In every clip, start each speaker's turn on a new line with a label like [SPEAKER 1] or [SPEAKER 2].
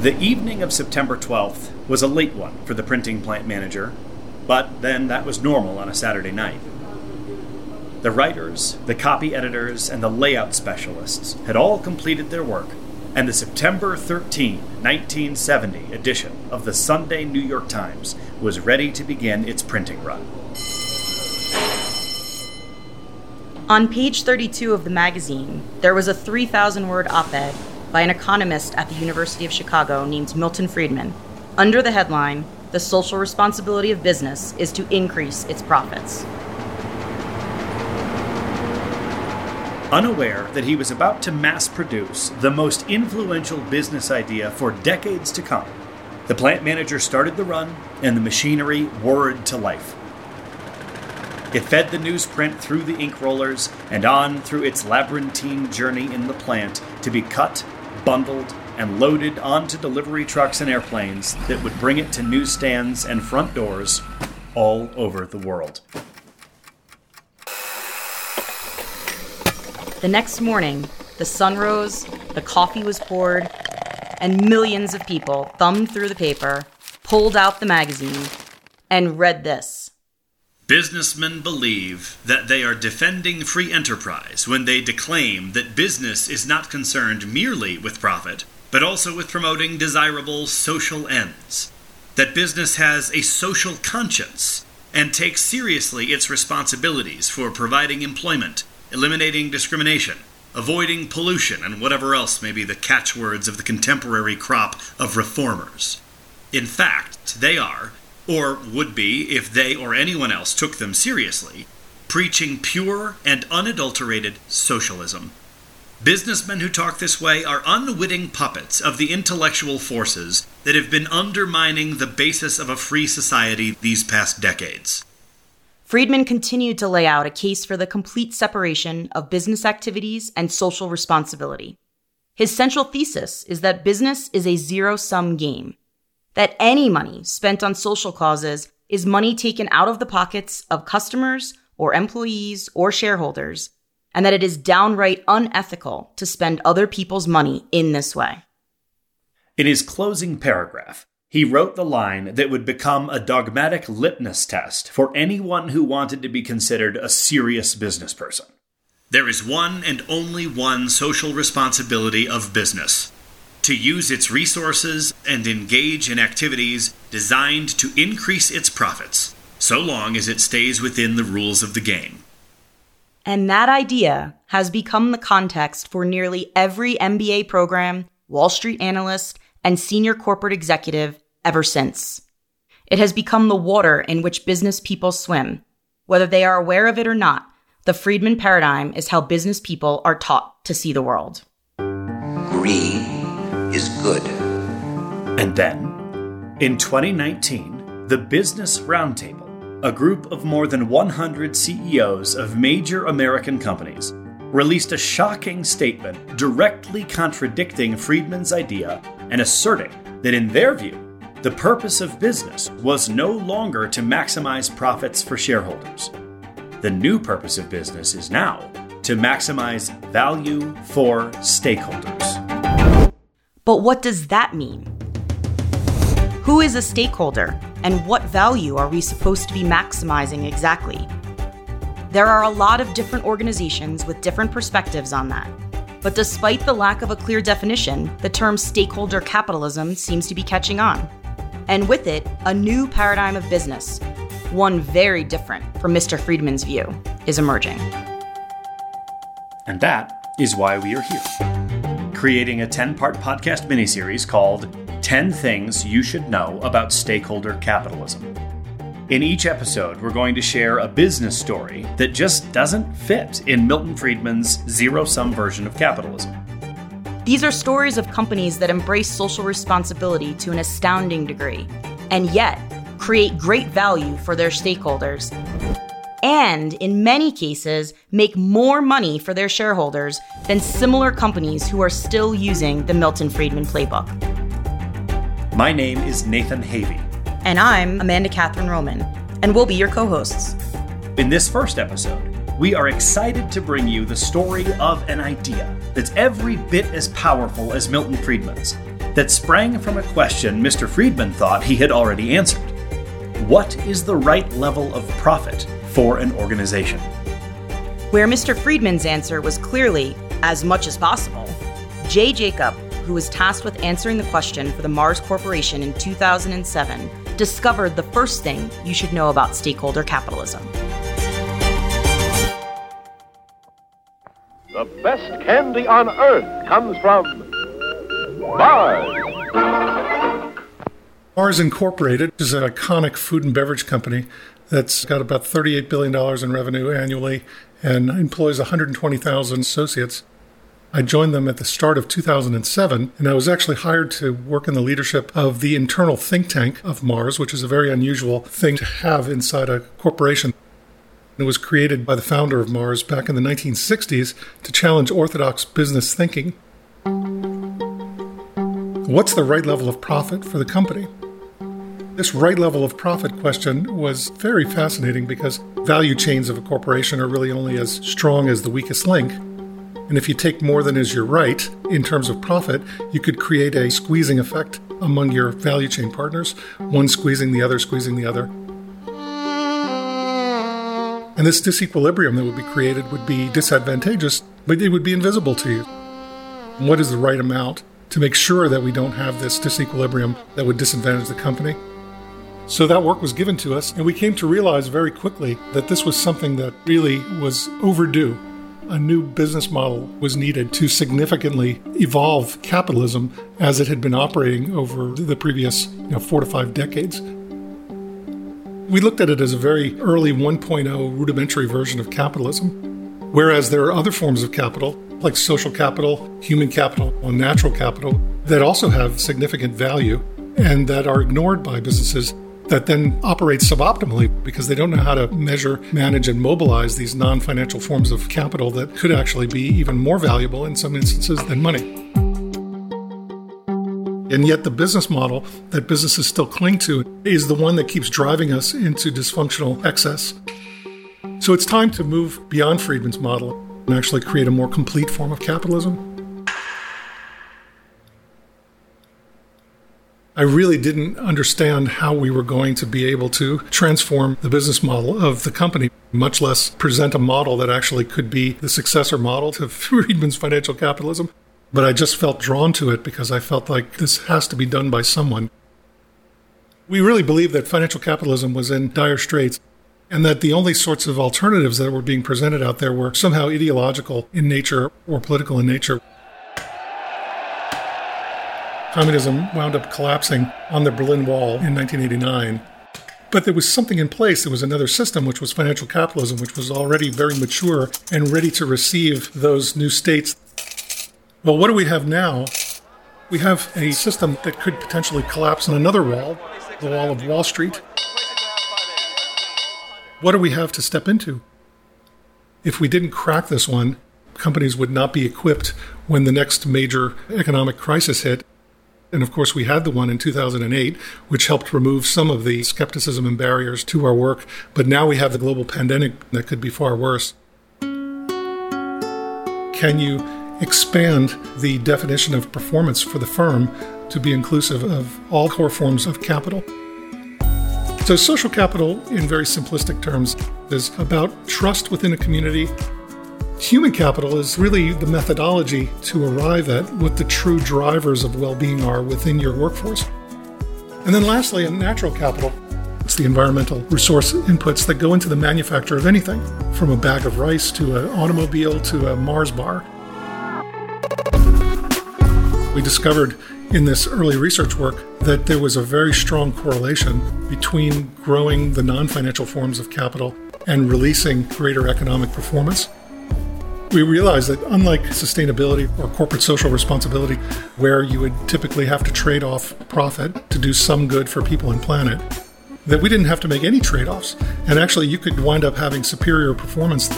[SPEAKER 1] The evening of September 12th was a late one for the printing plant manager, but then that was normal on a Saturday night. The writers, the copy editors, and the layout specialists had all completed their work, and the September 13, 1970 edition of the Sunday New York Times was ready to begin its printing run.
[SPEAKER 2] On page 32 of the magazine, there was a 3,000 word op ed by an economist at the University of Chicago named Milton Friedman, under the headline The Social Responsibility of Business is to Increase Its Profits.
[SPEAKER 1] Unaware that he was about to mass produce the most influential business idea for decades to come, the plant manager started the run and the machinery whirred to life. It fed the newsprint through the ink rollers and on through its labyrinthine journey in the plant to be cut, bundled, and loaded onto delivery trucks and airplanes that would bring it to newsstands and front doors all over the world.
[SPEAKER 2] The next morning, the sun rose, the coffee was poured, and millions of people thumbed through the paper, pulled out the magazine, and read this.
[SPEAKER 1] Businessmen believe that they are defending free enterprise when they declaim that business is not concerned merely with profit, but also with promoting desirable social ends. That business has a social conscience and takes seriously its responsibilities for providing employment eliminating discrimination, avoiding pollution, and whatever else may be the catchwords of the contemporary crop of reformers. In fact, they are, or would be if they or anyone else took them seriously, preaching pure and unadulterated socialism. Businessmen who talk this way are unwitting puppets of the intellectual forces that have been undermining the basis of a free society these past decades.
[SPEAKER 2] Friedman continued to lay out a case for the complete separation of business activities and social responsibility. His central thesis is that business is a zero sum game, that any money spent on social causes is money taken out of the pockets of customers or employees or shareholders, and that it is downright unethical to spend other people's money in this way.
[SPEAKER 1] In his closing paragraph, he wrote the line that would become a dogmatic litmus test for anyone who wanted to be considered a serious business person. There is one and only one social responsibility of business to use its resources and engage in activities designed to increase its profits, so long as it stays within the rules of the game.
[SPEAKER 2] And that idea has become the context for nearly every MBA program, Wall Street analyst, and senior corporate executive ever since. It has become the water in which business people swim. Whether they are aware of it or not, the Friedman paradigm is how business people are taught to see the world.
[SPEAKER 3] Greed is good.
[SPEAKER 1] And then, in 2019, the Business Roundtable, a group of more than 100 CEOs of major American companies, released a shocking statement directly contradicting Friedman's idea and asserting that, in their view, the purpose of business was no longer to maximize profits for shareholders. The new purpose of business is now to maximize value for stakeholders.
[SPEAKER 2] But what does that mean? Who is a stakeholder, and what value are we supposed to be maximizing exactly? There are a lot of different organizations with different perspectives on that. But despite the lack of a clear definition, the term stakeholder capitalism seems to be catching on and with it, a new paradigm of business, one very different from Mr. Friedman's view, is emerging.
[SPEAKER 1] And that is why we are here, creating a 10 part podcast miniseries called 10 Things You Should Know About Stakeholder Capitalism. In each episode, we're going to share a business story that just doesn't fit in Milton Friedman's zero sum version of capitalism.
[SPEAKER 2] These are stories of companies that embrace social responsibility to an astounding degree, and yet create great value for their stakeholders. And in many cases, make more money for their shareholders than similar companies who are still using the Milton Friedman playbook.
[SPEAKER 1] My name is Nathan Havey.
[SPEAKER 2] And I'm Amanda Catherine Roman, and we'll be your co hosts.
[SPEAKER 1] In this first episode, we are excited to bring you the story of an idea that's every bit as powerful as Milton Friedman's,
[SPEAKER 4] that sprang from a question Mr. Friedman thought he had already answered What is the right level of profit for an organization?
[SPEAKER 2] Where Mr. Friedman's answer was clearly as much as possible, Jay Jakub, who was tasked with answering the question for the Mars Corporation in 2007, discovered the first thing you should know about stakeholder capitalism.
[SPEAKER 5] The best candy on earth comes from Mars.
[SPEAKER 6] Mars Incorporated is an iconic food and beverage company that's got about $38 billion in revenue annually and employs 120,000 associates. I joined them at the start of 2007, and I was actually hired to work in the leadership of the internal think tank of Mars, which is a very unusual thing to have inside a corporation. It was created by the founder of Mars back in the 1960s to challenge orthodox business thinking. What's the right level of profit for the company? This right level of profit question was very fascinating because value chains of a corporation are really only as strong as the weakest link. And if you take more than is your right in terms of profit, you could create a squeezing effect among your value chain partners, one squeezing the other, squeezing the other. And this disequilibrium that would be created would be disadvantageous, but it would be invisible to you. What is the right amount to make sure that we don't have this disequilibrium that would disadvantage the company. So that work was given to us, and we came to realize very quickly that this was something that really was overdue. A new business model was needed to significantly evolve capitalism as it had been operating over the previous you know, four to five decades. We looked at it as a very early 1.0 rudimentary version of capitalism, whereas there are other forms of capital like social capital, human capital, and natural capital that also have significant value and that are ignored by businesses that then operate suboptimally because they don't know how to measure, manage, and mobilize these non financial forms of capital that could actually be even more valuable in some instances than money. And yet, the business model that businesses still cling to is the one that keeps driving us into dysfunctional excess. So it's time to move beyond Friedman's model and actually create a more complete form of capitalism. I really didn't understand how we were going to be able to transform the business model of the company, much less present a model that actually could be the successor model to Friedman's financial capitalism. But I just felt drawn to it because I felt like this has to be done by someone. We really believed that financial capitalism was in dire straits and that the only sorts of alternatives that were being presented out there were somehow ideological in nature or political in nature. Communism wound up collapsing on the Berlin Wall in 1989. But there was something in place. There was another system, which was financial capitalism, which was already very mature and ready to receive those new states. Well, what do we have now? We have a system that could potentially collapse on another wall, the wall of Wall Street, what do we have to step into? If we didn't crack this one, companies would not be equipped when the next major economic crisis hit. And of course, we had the one in 2008, which helped remove some of the skepticism and barriers to our work. But now we have the global pandemic that could be far worse. Can you expand the definition of performance for the firm to be inclusive of all core forms of capital? So, social capital, in very simplistic terms, is about trust within a community. Human capital is really the methodology to arrive at what the true drivers of well being are within your workforce. And then, lastly, a natural capital. It's the environmental resource inputs that go into the manufacture of anything, from a bag of rice to an automobile to a Mars bar. We discovered in this early research work that there was a very strong correlation between growing the non financial forms of capital and releasing greater economic performance. We realized that unlike sustainability or corporate social responsibility, where you would typically have to trade off profit to do some good for people and planet, that we didn't have to make any trade offs. And actually, you could wind up having superior performance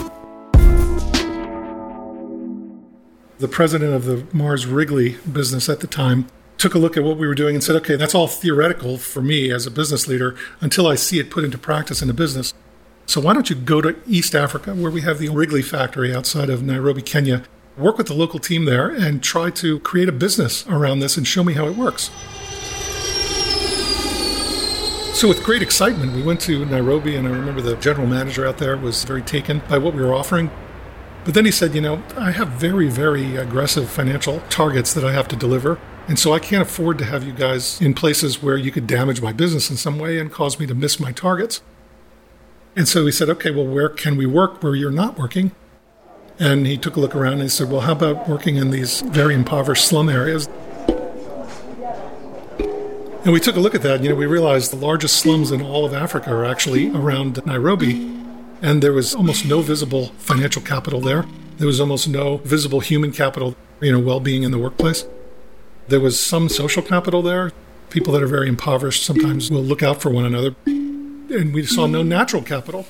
[SPEAKER 6] the president of the Mars Wrigley business at the time took a look at what we were doing and said, okay, that's all theoretical for me as a business leader until I see it put into practice in a business. So why don't you go to East Africa, where we have the Wrigley factory outside of Nairobi, Kenya, work with the local team there and try to create a business around this and show me how it works. So, with great excitement, we went to Nairobi, and I remember the general manager out there was very taken by what we were offering. But then he said, You know, I have very, very aggressive financial targets that I have to deliver. And so I can't afford to have you guys in places where you could damage my business in some way and cause me to miss my targets. And so we said, Okay, well, where can we work where you're not working? And he took a look around and he said, Well, how about working in these very impoverished slum areas? And we took a look at that. You know, we realized the largest slums in all of Africa are actually around Nairobi. And there was almost no visible financial capital there. There was almost no visible human capital, you know, well being in the workplace. There was some social capital there. People that are very impoverished sometimes will look out for one another. And we saw no natural capital.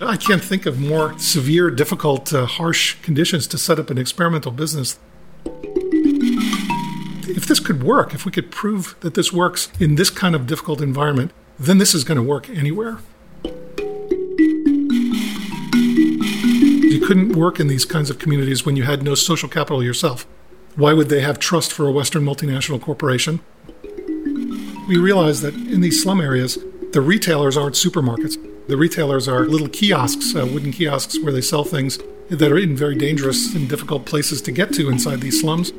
[SPEAKER 6] I can't think of more severe, difficult, uh, harsh conditions to set up an experimental business. If this could work, if we could prove that this works in this kind of difficult environment, then this is going to work anywhere. You couldn't work in these kinds of communities when you had no social capital yourself. Why would they have trust for a Western multinational corporation? We realize that in these slum areas, the retailers aren't supermarkets. The retailers are little kiosks, uh, wooden kiosks, where they sell things that are in very dangerous and difficult places to get to inside these slums.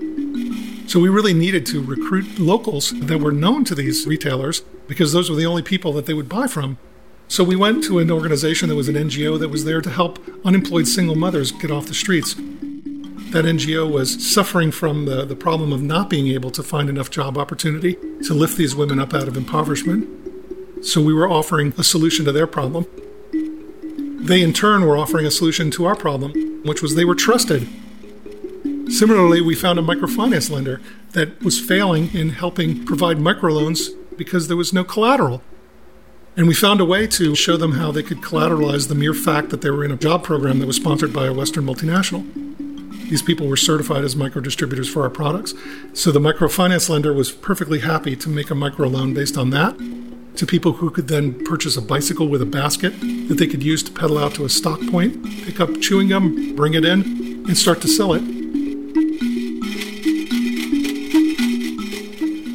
[SPEAKER 6] So we really needed to recruit locals that were known to these retailers because those were the only people that they would buy from. So we went to an organization that was an NGO that was there to help unemployed single mothers get off the streets that NGO was suffering from the, the problem of not being able to find enough job opportunity to lift these women up out of impoverishment. So we were offering a solution to their problem. They, in turn, were offering a solution to our problem, which was they were trusted. Similarly, we found a microfinance lender that was failing in helping provide microloans because there was no collateral. And we found a way to show them how they could collateralize the mere fact that they were in a job program that was sponsored by a Western multinational. These people were certified as micro distributors for our products. So the microfinance lender was perfectly happy to make a microloan based on that to people who could then purchase a bicycle with a basket that they could use to pedal out to a stock point, pick up chewing gum, bring it in, and start to sell it.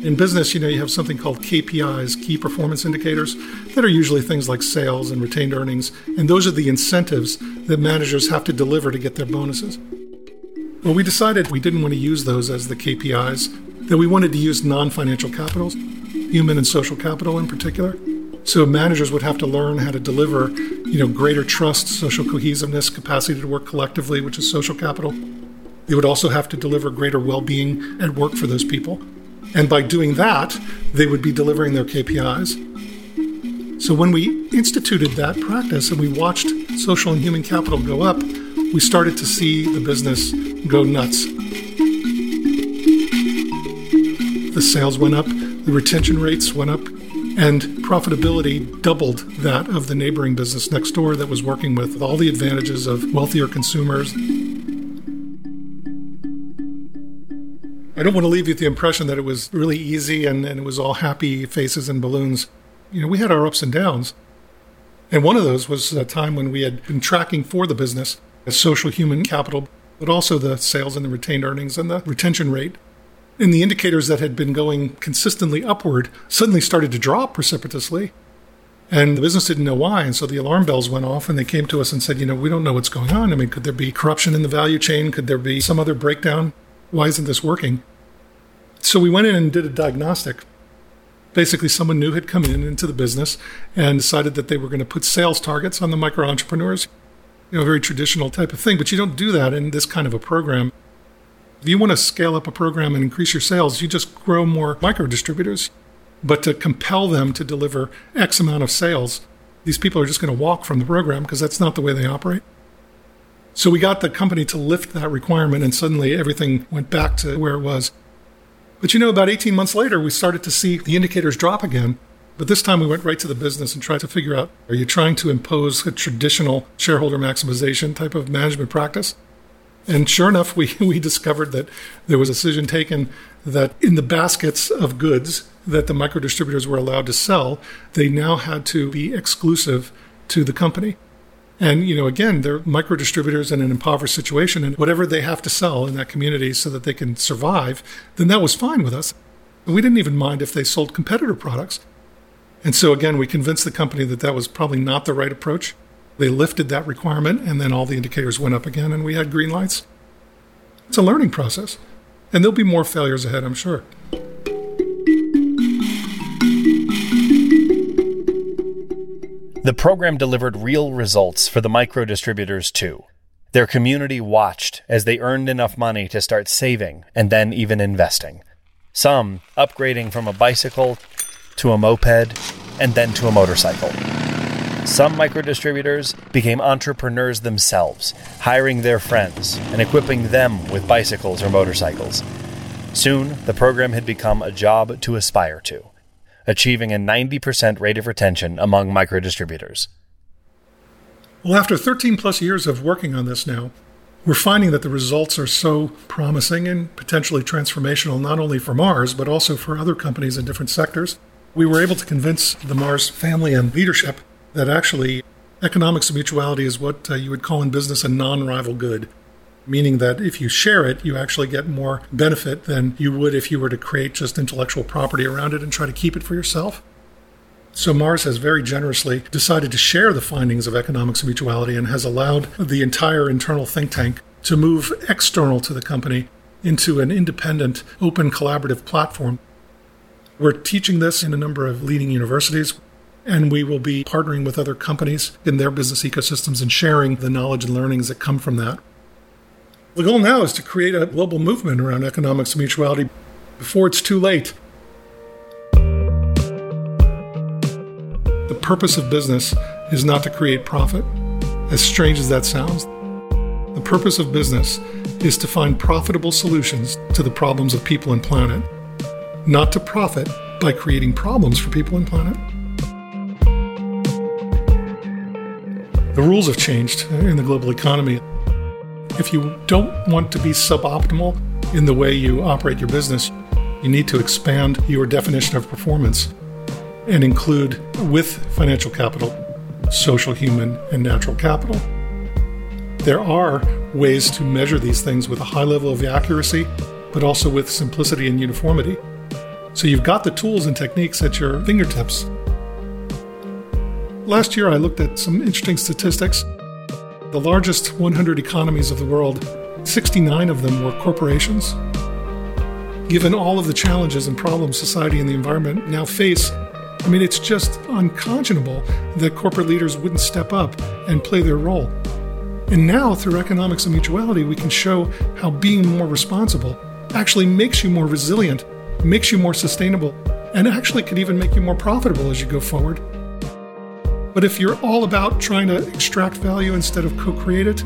[SPEAKER 6] In business, you know, you have something called KPIs, key performance indicators, that are usually things like sales and retained earnings, and those are the incentives that managers have to deliver to get their bonuses. Well, we decided we didn't want to use those as the KPIs, that we wanted to use non financial capitals, human and social capital in particular. So managers would have to learn how to deliver, you know, greater trust, social cohesiveness, capacity to work collectively, which is social capital. They would also have to deliver greater well-being at work for those people. And by doing that, they would be delivering their KPIs. So when we instituted that practice and we watched social and human capital go up, we started to see the business go nuts. The sales went up, the retention rates went up, and profitability doubled that of the neighboring business next door that was working with all the advantages of wealthier consumers. I don't want to leave you with the impression that it was really easy and, and it was all happy faces and balloons. You know, we had our ups and downs. And one of those was a time when we had been tracking for the business as social human capital, but also the sales and the retained earnings and the retention rate. And the indicators that had been going consistently upward suddenly started to drop precipitously. And the business didn't know why. And so the alarm bells went off and they came to us and said, you know, we don't know what's going on. I mean, could there be corruption in the value chain? Could there be some other breakdown? Why isn't this working? So we went in and did a diagnostic. Basically, someone new had come in into the business and decided that they were going to put sales targets on the micro entrepreneurs you know, a very traditional type of thing. But you don't do that in this kind of a program. If you want to scale up a program and increase your sales, you just grow more micro distributors. But to compel them to deliver X amount of sales, these people are just going to walk from the program because that's not the way they operate. So we got the company to lift that requirement, and suddenly everything went back to where it was. But you know, about 18 months later, we started to see the indicators drop again. But this time we went right to the business and tried to figure out are you trying to impose a traditional shareholder maximization type of management practice? And sure enough, we, we discovered that there was a decision taken that in the baskets of goods that the micro distributors were allowed to sell, they now had to be exclusive to the company. And, you know, again, they're micro distributors in an impoverished situation, and whatever they have to sell in that community so that they can survive, then that was fine with us. We didn't even mind if they sold competitor products. And so, again, we convinced the company that that was probably not the right approach. They lifted that requirement, and then all the indicators went up again, and we had green lights. It's a learning process. And there'll be more failures ahead, I'm sure.
[SPEAKER 1] The program delivered real results for the micro distributors too. Their community watched as they earned enough money to start saving and then even investing. Some upgrading from a bicycle to a moped and then to a motorcycle. Some micro distributors became entrepreneurs themselves, hiring their friends and equipping them with bicycles or motorcycles. Soon, the program had become a job to aspire to, achieving a 90% rate of retention among micro distributors.
[SPEAKER 6] Well, after 13 plus years of working on this now, we're finding that the results are so promising and potentially transformational, not only for Mars, but also for other companies in different sectors. We were able to convince the Mars family and leadership that actually economics of mutuality is what uh, you would call in business a non rival good, meaning that if you share it, you actually get more benefit than you would if you were to create just intellectual property around it and try to keep it for yourself. So Mars has very generously decided to share the findings of economics of mutuality and has allowed the entire internal think tank to move external to the company into an independent, open, collaborative platform. We're teaching this in a number of leading universities. And we will be partnering with other companies in their business ecosystems and sharing the knowledge and learnings that come from that. The goal now is to create a global movement around economics of mutuality before it's too late. The purpose of business is not to create profit, as strange as that sounds. The purpose of business is to find profitable solutions to the problems of people and planet, not to profit by creating problems for people and planet. The rules have changed in the global economy. If you don't want to be suboptimal in the way you operate your business, you need to expand your definition of performance and include, with financial capital, social, human, and natural capital. There are ways to measure these things with a high level of accuracy, but also with simplicity and uniformity. So you've got the tools and techniques at your fingertips Last year, I looked at some interesting statistics. The largest 100 economies of the world, 69 of them were corporations. Given all of the challenges and problems society and the environment now face, I mean, it's just unconscionable that corporate leaders wouldn't step up and play their role. And now, through economics of mutuality, we can show how being more responsible actually makes you more resilient, makes you more sustainable, and actually could even make you more profitable as you go forward. But if you're all about trying to extract value instead of co create it,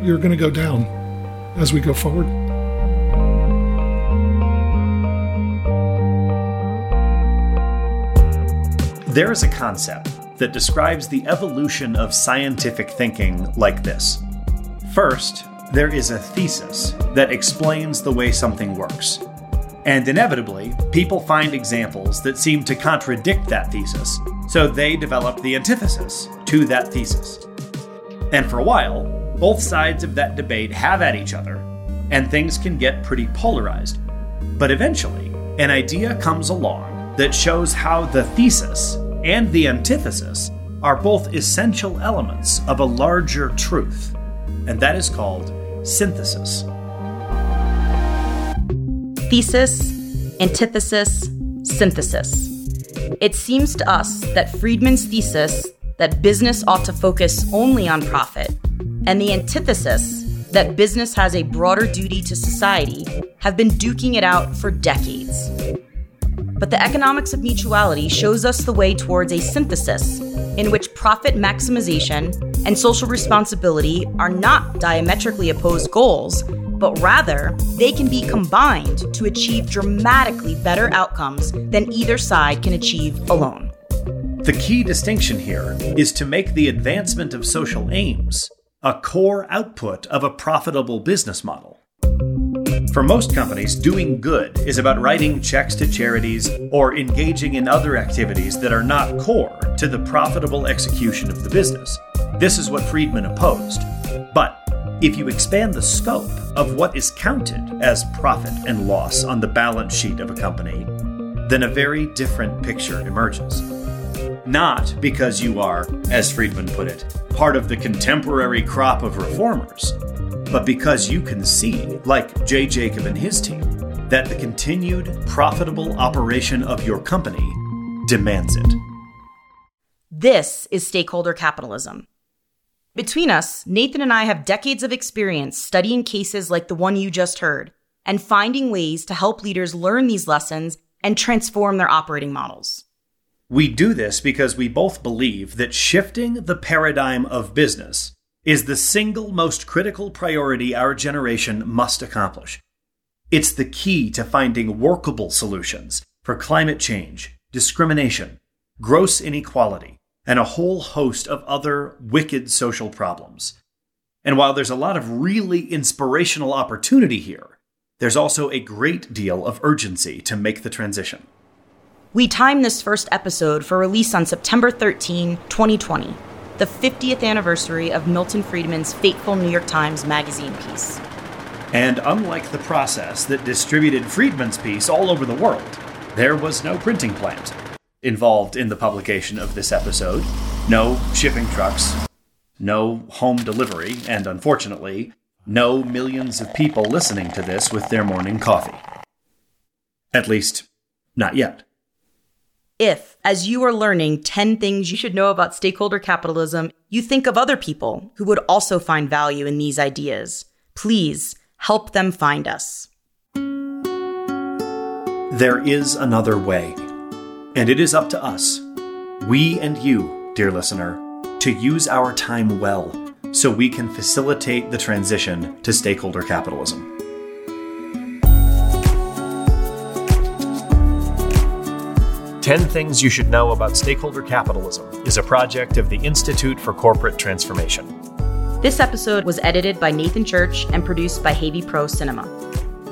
[SPEAKER 6] you're going to go down as we go forward.
[SPEAKER 1] There is a concept that describes the evolution of scientific thinking like this. First, there is a thesis that explains the way something works. And inevitably, people find examples that seem to contradict that thesis, so they develop the antithesis to that thesis. And for a while, both sides of that debate have at each other, and things can get pretty polarized. But eventually, an idea comes along that shows how the thesis and the antithesis are both essential elements of a larger truth, and that is called synthesis
[SPEAKER 2] thesis, antithesis, synthesis. It seems to us that Friedman's thesis that business ought to focus only on profit and the antithesis that business has a broader duty to society have been duking it out for decades. But the economics of mutuality shows us the way towards a synthesis in which profit maximization and social responsibility are not diametrically opposed goals, but rather they can be combined to achieve dramatically better outcomes than either side can achieve alone.
[SPEAKER 1] The key distinction here is to make the advancement of social aims a core output of a profitable business model. For most companies, doing good is about writing checks to charities or engaging in other activities that are not core to the profitable execution of the business. This is what Friedman opposed. But if you expand the scope of what is counted as profit and loss on the balance sheet of a company, then a very different picture emerges. Not because you are, as Friedman put it, part of the contemporary crop of reformers, but because you can see, like Jay Jakub and his team, that the continued profitable operation of your company demands it.
[SPEAKER 2] This is stakeholder capitalism. Between us, Nathan and I have decades of experience studying cases like the one you just heard and finding ways to help leaders learn these lessons and transform their operating models.
[SPEAKER 1] We do this because we both believe that shifting the paradigm of business is the single most critical priority our generation must accomplish. It's the key to finding workable solutions for climate change, discrimination, gross inequality, and a whole host of other wicked social problems. And while there's a lot of really inspirational opportunity here, there's also a great deal of urgency to make the transition.
[SPEAKER 2] We timed this first episode for release on September 13, 2020, the 50th anniversary of Milton Friedman's fateful New York Times Magazine piece.
[SPEAKER 1] And unlike the process that distributed Friedman's piece all over the world, there was no printing plant involved in the publication of this episode, no shipping trucks, no home delivery, and unfortunately, no millions of people listening to this with their morning coffee. At least, not yet.
[SPEAKER 2] If, as you are learning 10 things you should know about stakeholder capitalism, you think of other people who would also find value in these ideas, please help them find us.
[SPEAKER 1] There is another way. And it is up to us, we and you, dear listener, to use our time well so we can facilitate the transition to stakeholder capitalism. Ten Things You Should Know About Stakeholder Capitalism is a project of the Institute for Corporate Transformation.
[SPEAKER 2] This episode was edited by Nathan Church and produced by Havey Pro Cinema.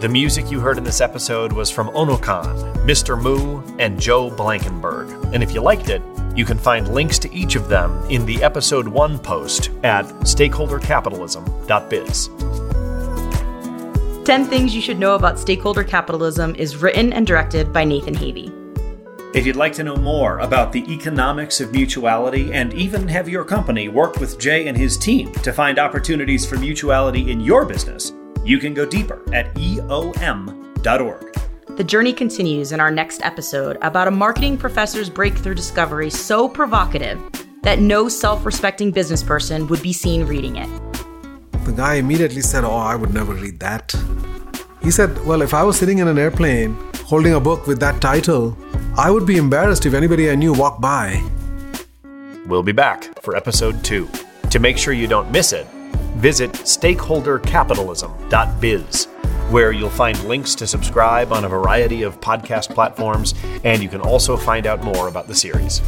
[SPEAKER 1] The music you heard in this episode was from Onokan, Mr. Moo, and Joe Blankenberg. And if you liked it, you can find links to each of them in the episode 1 post at stakeholdercapitalism.biz.
[SPEAKER 2] 10 Things You Should Know About Stakeholder Capitalism is written and directed by Nathan Havey.
[SPEAKER 1] If you'd like to know more about the economics of mutuality and even have your company work with Jay and his team to find opportunities for mutuality in your business, you can go deeper at eom.org.
[SPEAKER 2] The journey continues in our next episode about a marketing professor's breakthrough discovery so provocative that no self respecting business person would be seen reading it.
[SPEAKER 7] The guy immediately said, Oh, I would never read that. He said, Well, if I was sitting in an airplane holding a book with that title, I would be embarrassed if anybody I knew walked by.
[SPEAKER 1] We'll be back for episode two. To make sure you don't miss it, visit stakeholdercapitalism.biz, where you'll find links to subscribe on a variety of podcast platforms, and you can also find out more about the series.